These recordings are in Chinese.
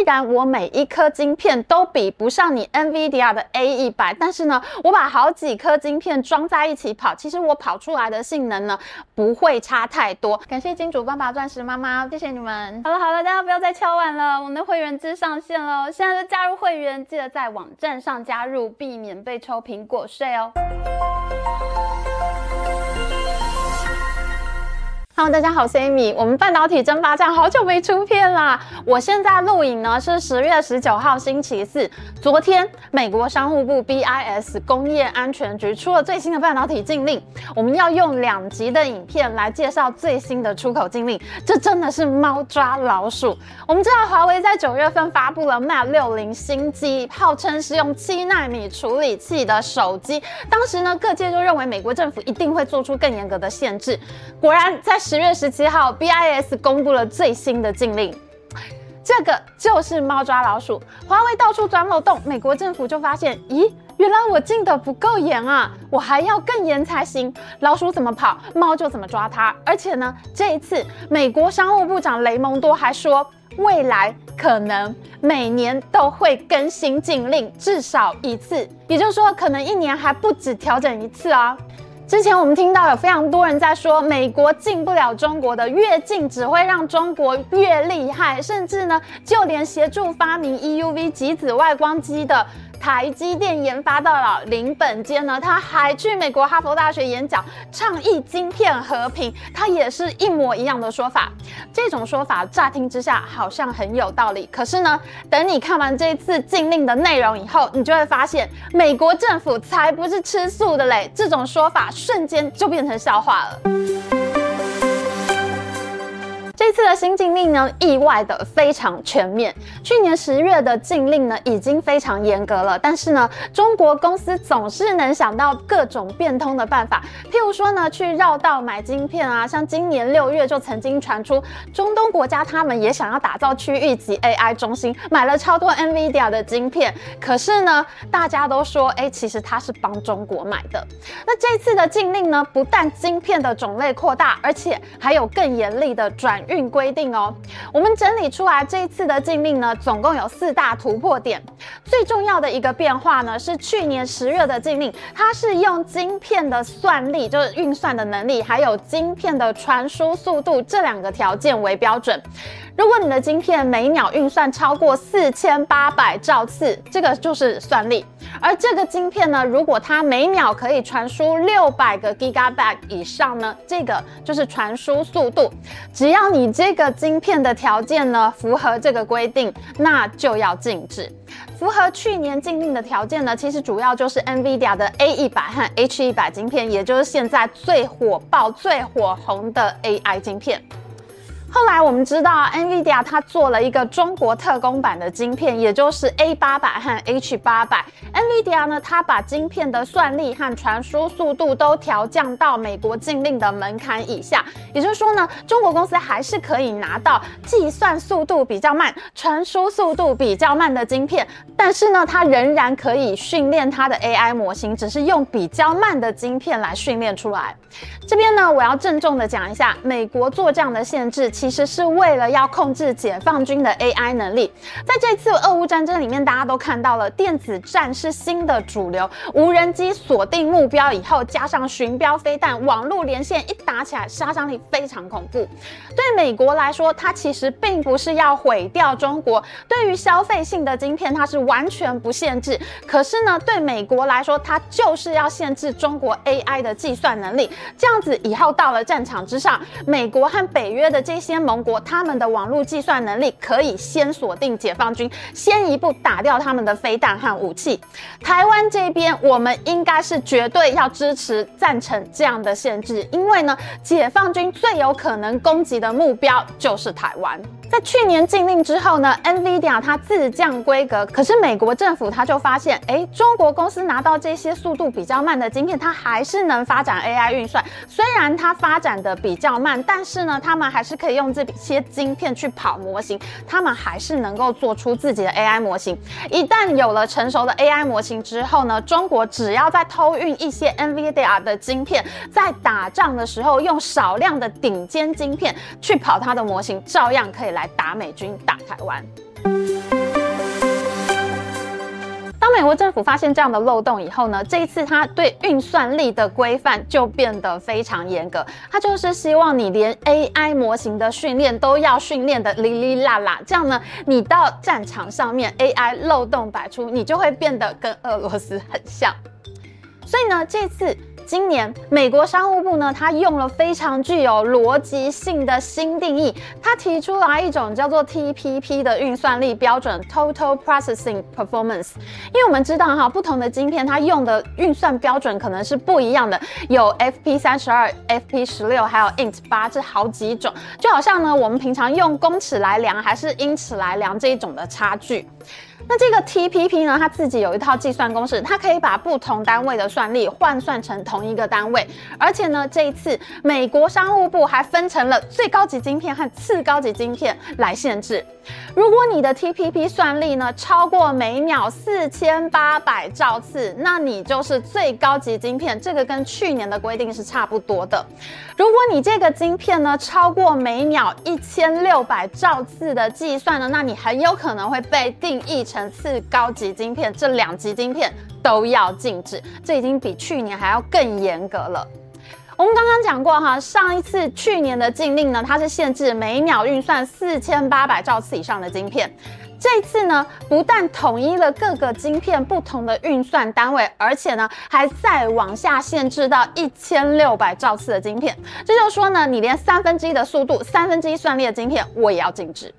虽然我每一颗晶片都比不上你 NVIDIA 的 A100，但是呢，我把好几颗晶片装在一起跑，其实我跑出来的性能呢，不会差太多。感谢金主爸爸、钻石妈妈，谢谢你们。好了好了，大家不要再敲碗了，我们的会员制上线了，现在就加入会员，记得在网站上加入，避免被抽苹果税哦。Hello，大家好，我是 Amy。我们半导体争霸战好久没出片啦。我现在录影呢是十月十九号星期四。昨天美国商务部 BIS 工业安全局出了最新的半导体禁令。我们要用两集的影片来介绍最新的出口禁令，这真的是猫抓老鼠。我们知道华为在九月份发布了 Mate 六零新机，号称是用七纳米处理器的手机。当时呢，各界就认为美国政府一定会做出更严格的限制。果然在十月十七号，BIS 公布了最新的禁令，这个就是猫抓老鼠。华为到处钻漏洞，美国政府就发现，咦，原来我禁得不够严啊，我还要更严才行。老鼠怎么跑，猫就怎么抓它。而且呢，这一次美国商务部长雷蒙多还说，未来可能每年都会更新禁令，至少一次。也就是说，可能一年还不止调整一次啊。之前我们听到有非常多人在说，美国进不了中国的，越进只会让中国越厉害，甚至呢，就连协助发明 EUV 极紫外光机的。台积电研发到了林本坚呢，他还去美国哈佛大学演讲，倡议晶片和平，他也是一模一样的说法。这种说法乍听之下好像很有道理，可是呢，等你看完这次禁令的内容以后，你就会发现，美国政府才不是吃素的嘞，这种说法瞬间就变成笑话了。这次的新禁令呢，意外的非常全面。去年十月的禁令呢，已经非常严格了，但是呢，中国公司总是能想到各种变通的办法，譬如说呢，去绕道买晶片啊。像今年六月就曾经传出，中东国家他们也想要打造区域级 AI 中心，买了超多 NVIDIA 的晶片。可是呢，大家都说，哎，其实他是帮中国买的。那这次的禁令呢，不但晶片的种类扩大，而且还有更严厉的转运规定哦，我们整理出来这一次的禁令呢，总共有四大突破点。最重要的一个变化呢，是去年十月的禁令，它是用晶片的算力，就是运算的能力，还有晶片的传输速度这两个条件为标准。如果你的晶片每秒运算超过四千八百兆次，这个就是算力。而这个晶片呢，如果它每秒可以传输六百个 Gigabyte 以上呢，这个就是传输速度。只要你这个晶片的条件呢符合这个规定，那就要禁止。符合去年禁令的条件呢，其实主要就是 NVIDIA 的 A 一百和 H 一百晶片，也就是现在最火爆、最火红的 AI 晶片。后来我们知道，NVIDIA 它做了一个中国特供版的晶片，也就是 A800 和 H800。NVIDIA 呢，它把晶片的算力和传输速度都调降到美国禁令的门槛以下。也就是说呢，中国公司还是可以拿到计算速度比较慢、传输速度比较慢的晶片，但是呢，它仍然可以训练它的 AI 模型，只是用比较慢的晶片来训练出来。这边呢，我要郑重的讲一下，美国做这样的限制。其实是为了要控制解放军的 AI 能力。在这次俄乌战争里面，大家都看到了电子战是新的主流，无人机锁定目标以后，加上巡标飞弹、网络连线，一打起来杀伤力非常恐怖。对美国来说，它其实并不是要毁掉中国，对于消费性的晶片，它是完全不限制。可是呢，对美国来说，它就是要限制中国 AI 的计算能力。这样子以后到了战场之上，美国和北约的这些。先盟国他们的网络计算能力可以先锁定解放军，先一步打掉他们的飞弹和武器。台湾这边，我们应该是绝对要支持赞成这样的限制，因为呢，解放军最有可能攻击的目标就是台湾。在去年禁令之后呢，NVIDIA 它自降规格，可是美国政府它就发现，哎，中国公司拿到这些速度比较慢的晶片，它还是能发展 AI 运算。虽然它发展的比较慢，但是呢，他们还是可以用这些晶片去跑模型，他们还是能够做出自己的 AI 模型。一旦有了成熟的 AI 模型之后呢，中国只要在偷运一些 NVIDIA 的晶片，在打仗的时候用少量的顶尖晶片去跑它的模型，照样可以。来打美军，打台湾。美国政府发现这样的漏洞以后呢，这一次它对运算力的规范就变得非常严格。它就是希望你连 AI 模型的训练都要训练的哩哩啦啦，这样呢，你到战场上面 AI 漏洞百出，你就会变得跟俄罗斯很像。所以呢，这次。今年，美国商务部呢，它用了非常具有逻辑性的新定义，它提出来一种叫做 TPP 的运算力标准 （Total Processing Performance）。因为我们知道哈，不同的晶片它用的运算标准可能是不一样的，有 FP 三十二、FP 十六，还有 INT 八这好几种，就好像呢，我们平常用公尺来量还是英尺来量这一种的差距。那这个 TPP 呢，它自己有一套计算公式，它可以把不同单位的算力换算成同一个单位。而且呢，这一次美国商务部还分成了最高级晶片和次高级晶片来限制。如果你的 TPP 算力呢超过每秒四千八百兆次，那你就是最高级晶片。这个跟去年的规定是差不多的。如果你这个晶片呢超过每秒一千六百兆次的计算呢，那你很有可能会被定义成次高级晶片。这两级晶片都要禁止，这已经比去年还要更严格了。我们刚刚讲过哈，上一次去年的禁令呢，它是限制每秒运算四千八百兆次以上的晶片。这次呢，不但统一了各个晶片不同的运算单位，而且呢，还再往下限制到一千六百兆次的晶片。这就说呢，你连三分之一的速度、三分之一算力的晶片，我也要禁止。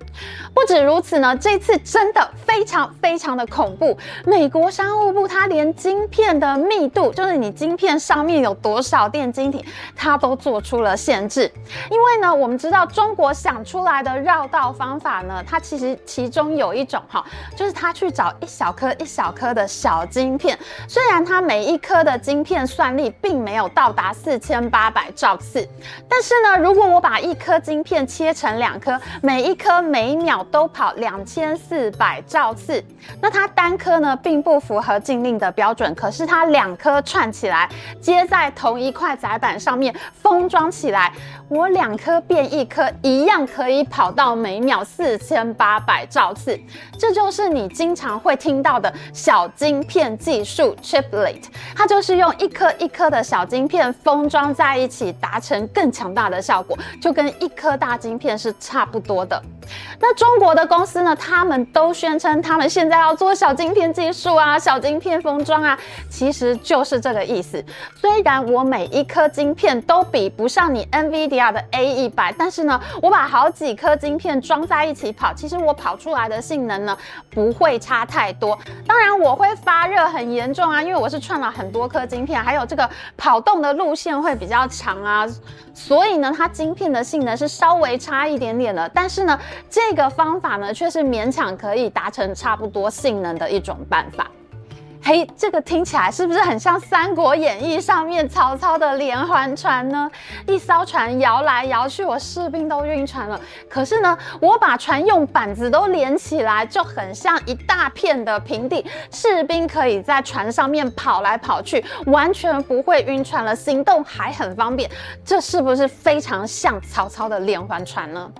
不止如此呢，这次真的非常非常的恐怖。美国商务部它连晶片的密度，就是你晶片上面有多少电晶体，它都做出了限制。因为呢，我们知道中国想出来的绕道方法呢，它其实其中有。一种哈，就是他去找一小颗一小颗的小晶片，虽然它每一颗的晶片算力并没有到达四千八百兆次，但是呢，如果我把一颗晶片切成两颗，每一颗每秒都跑两千四百兆次，那它单颗呢并不符合禁令的标准，可是它两颗串起来接在同一块载板上面封装起来，我两颗变一颗一样可以跑到每秒四千八百兆次。这就是你经常会听到的小晶片技术 （chiplet），它就是用一颗一颗的小晶片封装在一起，达成更强大的效果，就跟一颗大晶片是差不多的。那中国的公司呢，他们都宣称他们现在要做小晶片技术啊，小晶片封装啊，其实就是这个意思。虽然我每一颗晶片都比不上你 NVIDIA 的 A100，但是呢，我把好几颗晶片装在一起跑，其实我跑出来的性能呢，不会差太多。当然我会发热很严重啊，因为我是串了很多颗晶片，还有这个跑动的路线会比较长啊，所以呢，它晶片的性能是稍微差一点点的。但是呢，这个方法呢，却是勉强可以达成差不多性能的一种办法。嘿，这个听起来是不是很像《三国演义》上面曹操的连环船呢？一艘船摇来摇去，我士兵都晕船了。可是呢，我把船用板子都连起来，就很像一大片的平地，士兵可以在船上面跑来跑去，完全不会晕船了，行动还很方便。这是不是非常像曹操的连环船呢？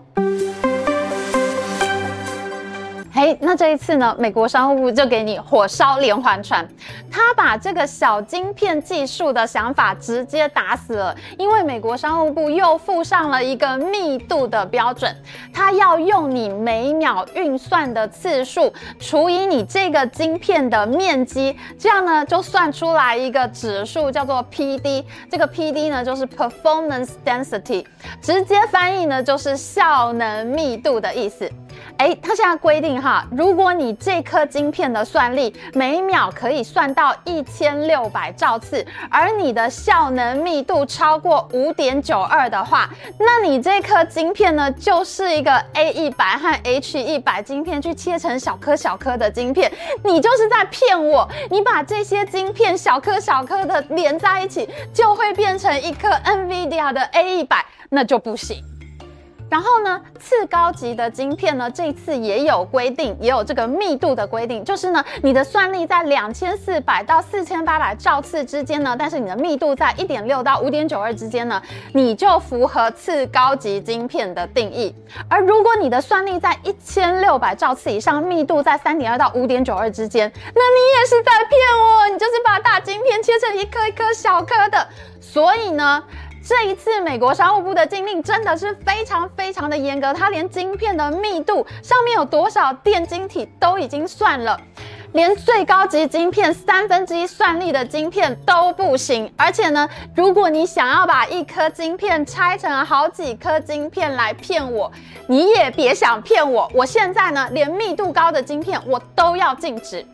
哎，那这一次呢，美国商务部就给你火烧连环船，他把这个小晶片技术的想法直接打死了。因为美国商务部又附上了一个密度的标准，他要用你每秒运算的次数除以你这个晶片的面积，这样呢就算出来一个指数叫做 PD。这个 PD 呢就是 Performance Density，直接翻译呢就是效能密度的意思。哎，他现在规定哈，如果你这颗晶片的算力每秒可以算到一千六百兆次，而你的效能密度超过五点九二的话，那你这颗晶片呢，就是一个 A 一百和 H 一百晶片去切成小颗小颗的晶片，你就是在骗我。你把这些晶片小颗小颗的连在一起，就会变成一颗 NVIDIA 的 A 一百，那就不行。然后呢，次高级的晶片呢，这次也有规定，也有这个密度的规定，就是呢，你的算力在两千四百到四千八百兆次之间呢，但是你的密度在一点六到五点九二之间呢，你就符合次高级晶片的定义。而如果你的算力在一千六百兆次以上，密度在三点二到五点九二之间，那你也是在骗我，你就是把大晶片切成一颗一颗小颗的。所以呢，这一次美国商务部的禁令真的是非常非常的严格，它连晶片的密度上面有多少电晶体都已经算了，连最高级晶片三分之一算力的晶片都不行。而且呢，如果你想要把一颗晶片拆成好几颗晶片来骗我，你也别想骗我。我现在呢，连密度高的晶片我都要禁止。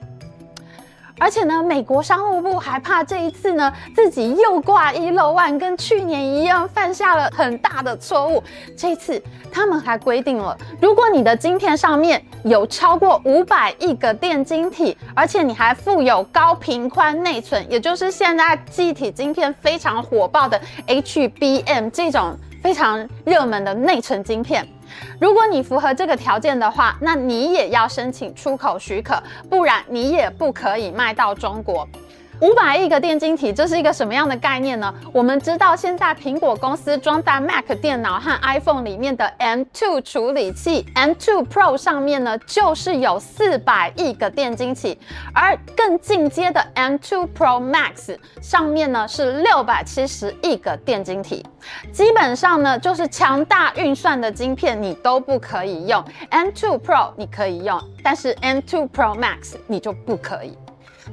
而且呢，美国商务部还怕这一次呢，自己又挂一漏万，跟去年一样犯下了很大的错误。这次他们还规定了，如果你的晶片上面有超过五百亿个电晶体，而且你还附有高频宽内存，也就是现在记忆体晶片非常火爆的 HBM 这种非常热门的内存晶片。如果你符合这个条件的话，那你也要申请出口许可，不然你也不可以卖到中国。五百亿个电晶体，这是一个什么样的概念呢？我们知道，现在苹果公司装在 Mac 电脑和 iPhone 里面的 M2 处理器 M2 Pro 上面呢，就是有四百亿个电晶体，而更进阶的 M2 Pro Max 上面呢是六百七十亿个电晶体。基本上呢，就是强大运算的晶片你都不可以用，M2 Pro 你可以用，但是 M2 Pro Max 你就不可以。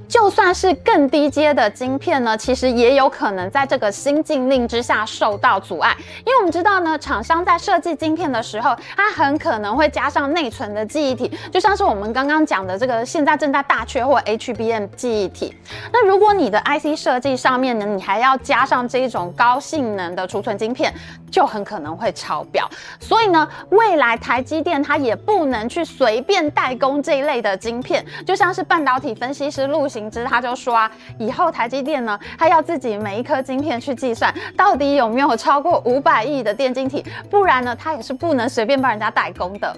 就算是更低阶的晶片呢，其实也有可能在这个新禁令之下受到阻碍，因为我们知道呢，厂商在设计晶片的时候，它很可能会加上内存的记忆体，就像是我们刚刚讲的这个现在正在大缺货 HBM 记忆体。那如果你的 IC 设计上面呢，你还要加上这一种高性能的储存晶片，就很可能会超标。所以呢，未来台积电它也不能去随便代工这一类的晶片，就像是半导体分析师陆不行之他就说啊，以后台积电呢，他要自己每一颗晶片去计算，到底有没有超过五百亿的电晶体，不然呢，他也是不能随便帮人家代工的。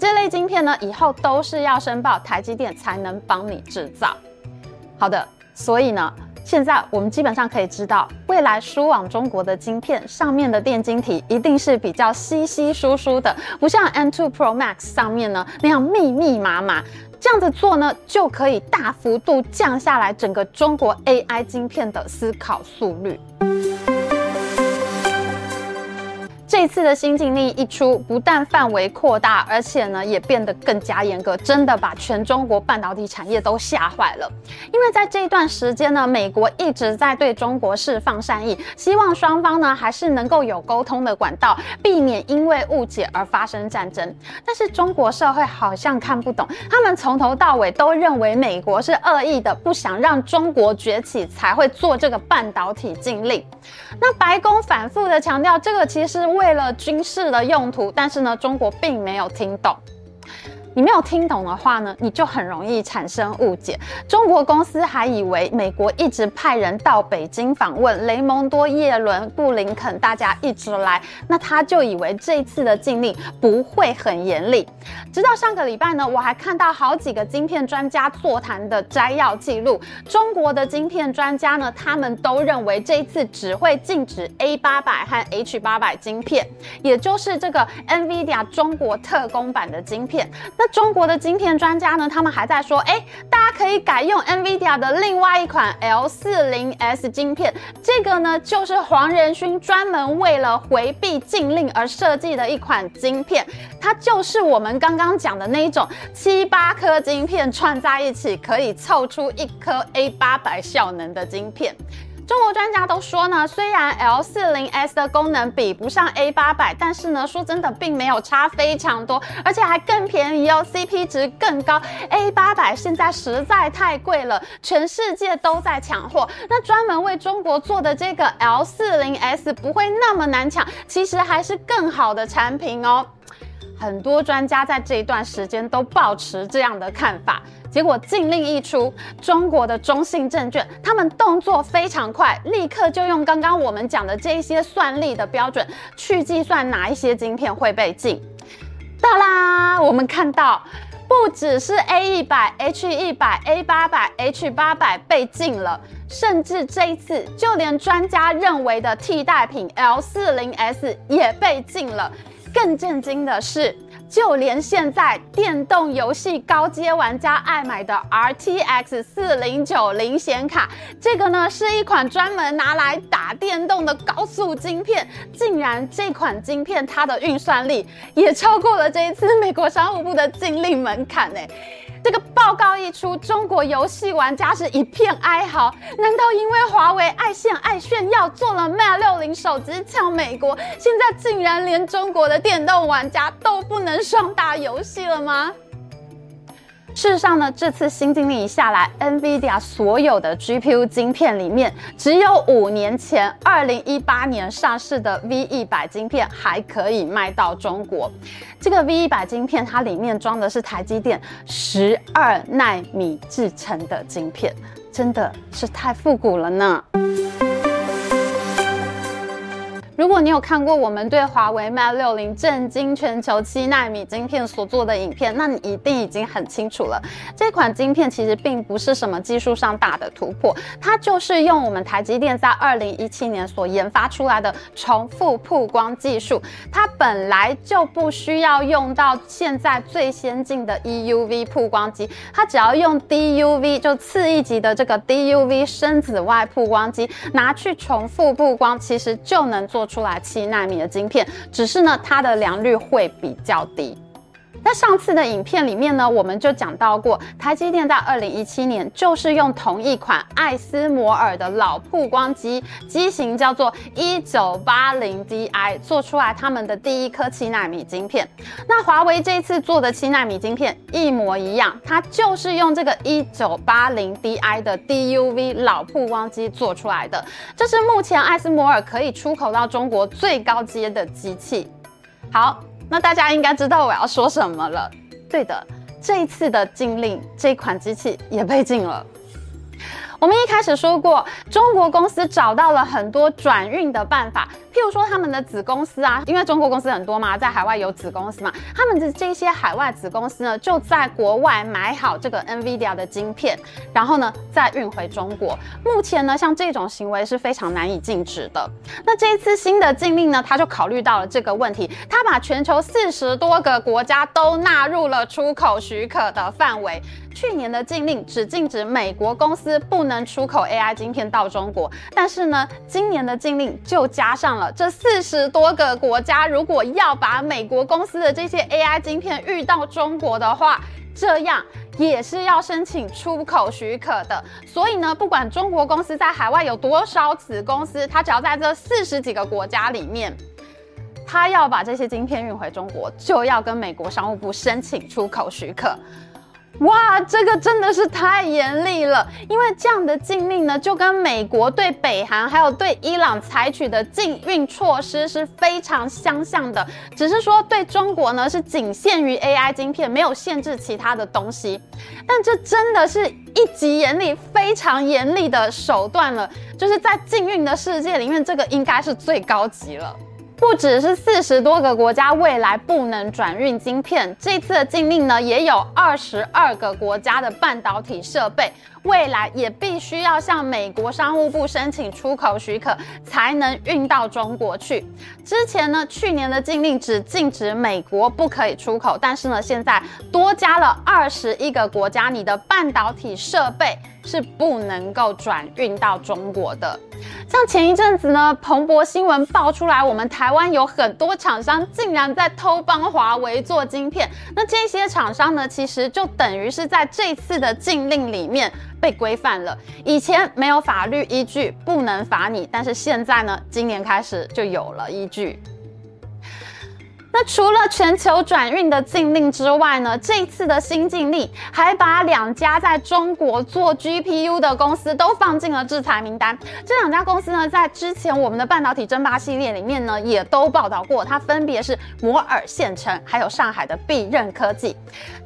这类晶片呢，以后都是要申报台积电才能帮你制造。好的，所以呢，现在我们基本上可以知道，未来输往中国的晶片上面的电晶体一定是比较稀稀疏疏的，不像 M2 Pro Max 上面呢那样密密麻麻。这样子做呢，就可以大幅度降下来整个中国 AI 晶片的思考速率。这次的新禁令一出，不但范围扩大，而且呢也变得更加严格，真的把全中国半导体产业都吓坏了。因为在这一段时间呢，美国一直在对中国释放善意，希望双方呢还是能够有沟通的管道，避免因为误解而发生战争。但是中国社会好像看不懂，他们从头到尾都认为美国是恶意的，不想让中国崛起才会做这个半导体禁令。那白宫反复的强调，这个其实为为了军事的用途，但是呢，中国并没有听懂。你没有听懂的话呢，你就很容易产生误解。中国公司还以为美国一直派人到北京访问，雷蒙多、叶伦、布林肯，大家一直来，那他就以为这次的禁令不会很严厉。直到上个礼拜呢，我还看到好几个晶片专家座谈的摘要记录。中国的晶片专家呢，他们都认为这一次只会禁止 A 八百和 H 八百晶片，也就是这个 NVIDIA 中国特供版的晶片。那中国的晶片专家呢，他们还在说，哎，大家可以改用 NVIDIA 的另外一款 L40S 晶片，这个呢就是黄仁勋专门为了回避禁令而设计的一款晶片，它就是我们刚刚讲的那一种七八颗晶片串在一起可以凑出一颗 A800 效能的晶片。中国专家都说呢，虽然 L40S 的功能比不上 A800，但是呢，说真的，并没有差非常多，而且还更便宜哦，CP 值更高。A800 现在实在太贵了，全世界都在抢货。那专门为中国做的这个 L40S 不会那么难抢，其实还是更好的产品哦。很多专家在这一段时间都抱持这样的看法。结果禁令一出，中国的中信证券他们动作非常快，立刻就用刚刚我们讲的这一些算力的标准去计算哪一些晶片会被禁。哒啦，我们看到不只是 A 一百、H 一百、A 八百、H 八百被禁了，甚至这一次就连专家认为的替代品 L 四零 S 也被禁了。更震惊的是。就连现在电动游戏高阶玩家爱买的 RTX 四零九零显卡，这个呢是一款专门拿来打电动的高速晶片，竟然这款晶片它的运算力也超过了这一次美国商务部的禁令门槛呢。这个报告一出，中国游戏玩家是一片哀嚎。难道因为华为爱现爱炫耀，做了 Mate 六零手机抢美国，现在竟然连中国的电动玩家都不能双打游戏了吗？事实上呢，这次新禁令一下来，NVIDIA 所有的 GPU 晶片里面，只有五年前二零一八年上市的 V 一百晶片还可以卖到中国。这个 V 一百晶片，它里面装的是台积电十二纳米制成的晶片，真的是太复古了呢。如果你有看过我们对华为 Mate 六零震惊全球七纳米晶片所做的影片，那你一定已经很清楚了。这款晶片其实并不是什么技术上大的突破，它就是用我们台积电在二零一七年所研发出来的重复曝光技术。它本来就不需要用到现在最先进的 EUV 曝光机，它只要用 DUV 就次一级的这个 DUV 深紫外曝光机拿去重复曝光，其实就能做出来七纳米的晶片，只是呢，它的良率会比较低。在上次的影片里面呢，我们就讲到过，台积电在二零一七年就是用同一款艾斯摩尔的老曝光机，机型叫做一九八零 Di，做出来他们的第一颗七纳米晶片。那华为这次做的七纳米晶片一模一样，它就是用这个一九八零 Di 的 DUV 老曝光机做出来的。这是目前艾斯摩尔可以出口到中国最高阶的机器。好。那大家应该知道我要说什么了。对的，这一次的禁令，这款机器也被禁了。我们一开始说过，中国公司找到了很多转运的办法，譬如说他们的子公司啊，因为中国公司很多嘛，在海外有子公司嘛，他们的这些海外子公司呢，就在国外买好这个 NVIDIA 的晶片，然后呢再运回中国。目前呢，像这种行为是非常难以禁止的。那这一次新的禁令呢，他就考虑到了这个问题，他把全球四十多个国家都纳入了出口许可的范围。去年的禁令只禁止美国公司不能出口 AI 晶片到中国，但是呢，今年的禁令就加上了这四十多个国家，如果要把美国公司的这些 AI 晶片运到中国的话，这样也是要申请出口许可的。所以呢，不管中国公司在海外有多少子公司，它只要在这四十几个国家里面，它要把这些晶片运回中国，就要跟美国商务部申请出口许可。哇，这个真的是太严厉了！因为这样的禁令呢，就跟美国对北韩还有对伊朗采取的禁运措施是非常相像的，只是说对中国呢是仅限于 AI 晶片，没有限制其他的东西。但这真的是一级严厉、非常严厉的手段了，就是在禁运的世界里面，这个应该是最高级了。不只是四十多个国家未来不能转运晶片，这次的禁令呢，也有二十二个国家的半导体设备。未来也必须要向美国商务部申请出口许可，才能运到中国去。之前呢，去年的禁令只禁止美国不可以出口，但是呢，现在多加了二十一个国家，你的半导体设备是不能够转运到中国的。像前一阵子呢，彭博新闻爆出来，我们台湾有很多厂商竟然在偷帮华为做晶片。那这些厂商呢，其实就等于是在这次的禁令里面。被规范了，以前没有法律依据，不能罚你，但是现在呢，今年开始就有了依据。那除了全球转运的禁令之外呢，这次的新禁令还把两家在中国做 GPU 的公司都放进了制裁名单。这两家公司呢，在之前我们的半导体争霸系列里面呢，也都报道过，它分别是摩尔线程，还有上海的必任科技。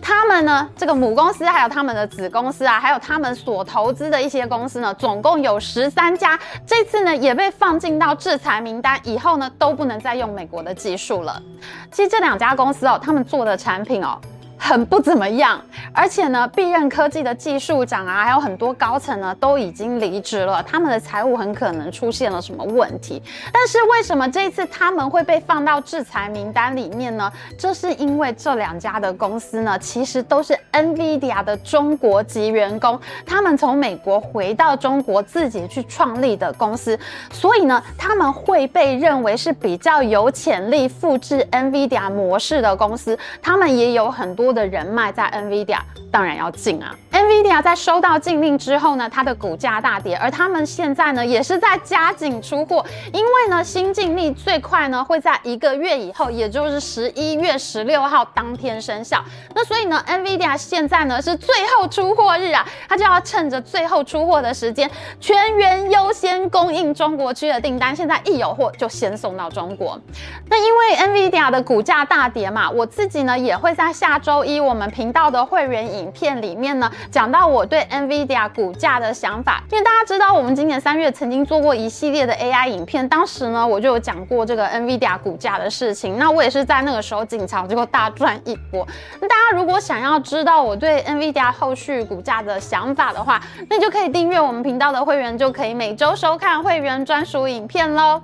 他们呢，这个母公司还有他们的子公司啊，还有他们所投资的一些公司呢，总共有十三家。这次呢，也被放进到制裁名单，以后呢，都不能再用美国的技术了。其实这两家公司哦，他们做的产品哦。很不怎么样，而且呢，必任科技的技术长啊，还有很多高层呢，都已经离职了，他们的财务很可能出现了什么问题。但是为什么这一次他们会被放到制裁名单里面呢？这是因为这两家的公司呢，其实都是 NVIDIA 的中国籍员工，他们从美国回到中国自己去创立的公司，所以呢，他们会被认为是比较有潜力复制 NVIDIA 模式的公司，他们也有很多。的人脉在 NVIDIA 当然要进啊。NVIDIA 在收到禁令之后呢，它的股价大跌，而他们现在呢也是在加紧出货，因为呢新禁令最快呢会在一个月以后，也就是十一月十六号当天生效。那所以呢，NVIDIA 现在呢是最后出货日啊，它就要趁着最后出货的时间，全员优先供应中国区的订单。现在一有货就先送到中国。那因为 NVIDIA 的股价大跌嘛，我自己呢也会在下周。周一我们频道的会员影片里面呢，讲到我对 NVIDIA 股价的想法。因为大家知道，我们今年三月曾经做过一系列的 AI 影片，当时呢我就有讲过这个 NVIDIA 股价的事情。那我也是在那个时候进场，结果大赚一波。那大家如果想要知道我对 NVIDIA 后续股价的想法的话，那就可以订阅我们频道的会员，就可以每周收看会员专属影片喽。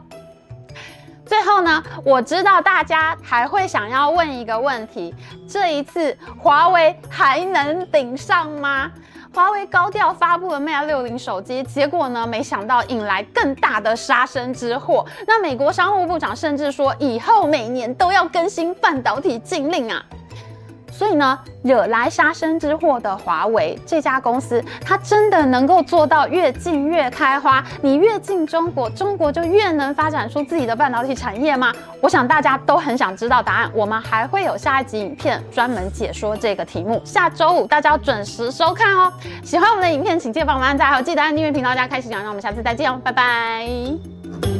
最后呢，我知道大家还会想要问一个问题：这一次华为还能顶上吗？华为高调发布了 Mate 60手机，结果呢，没想到引来更大的杀身之祸。那美国商务部长甚至说，以后每年都要更新半导体禁令啊。所以呢，惹来杀身之祸的华为这家公司，它真的能够做到越禁越开花？你越禁中国，中国就越能发展出自己的半导体产业吗？我想大家都很想知道答案。我们还会有下一集影片专门解说这个题目。下周五大家要准时收看哦。喜欢我们的影片，请记得帮我们按赞，还有记得按订阅频道加开启小铃。我们下次再见哦，拜拜。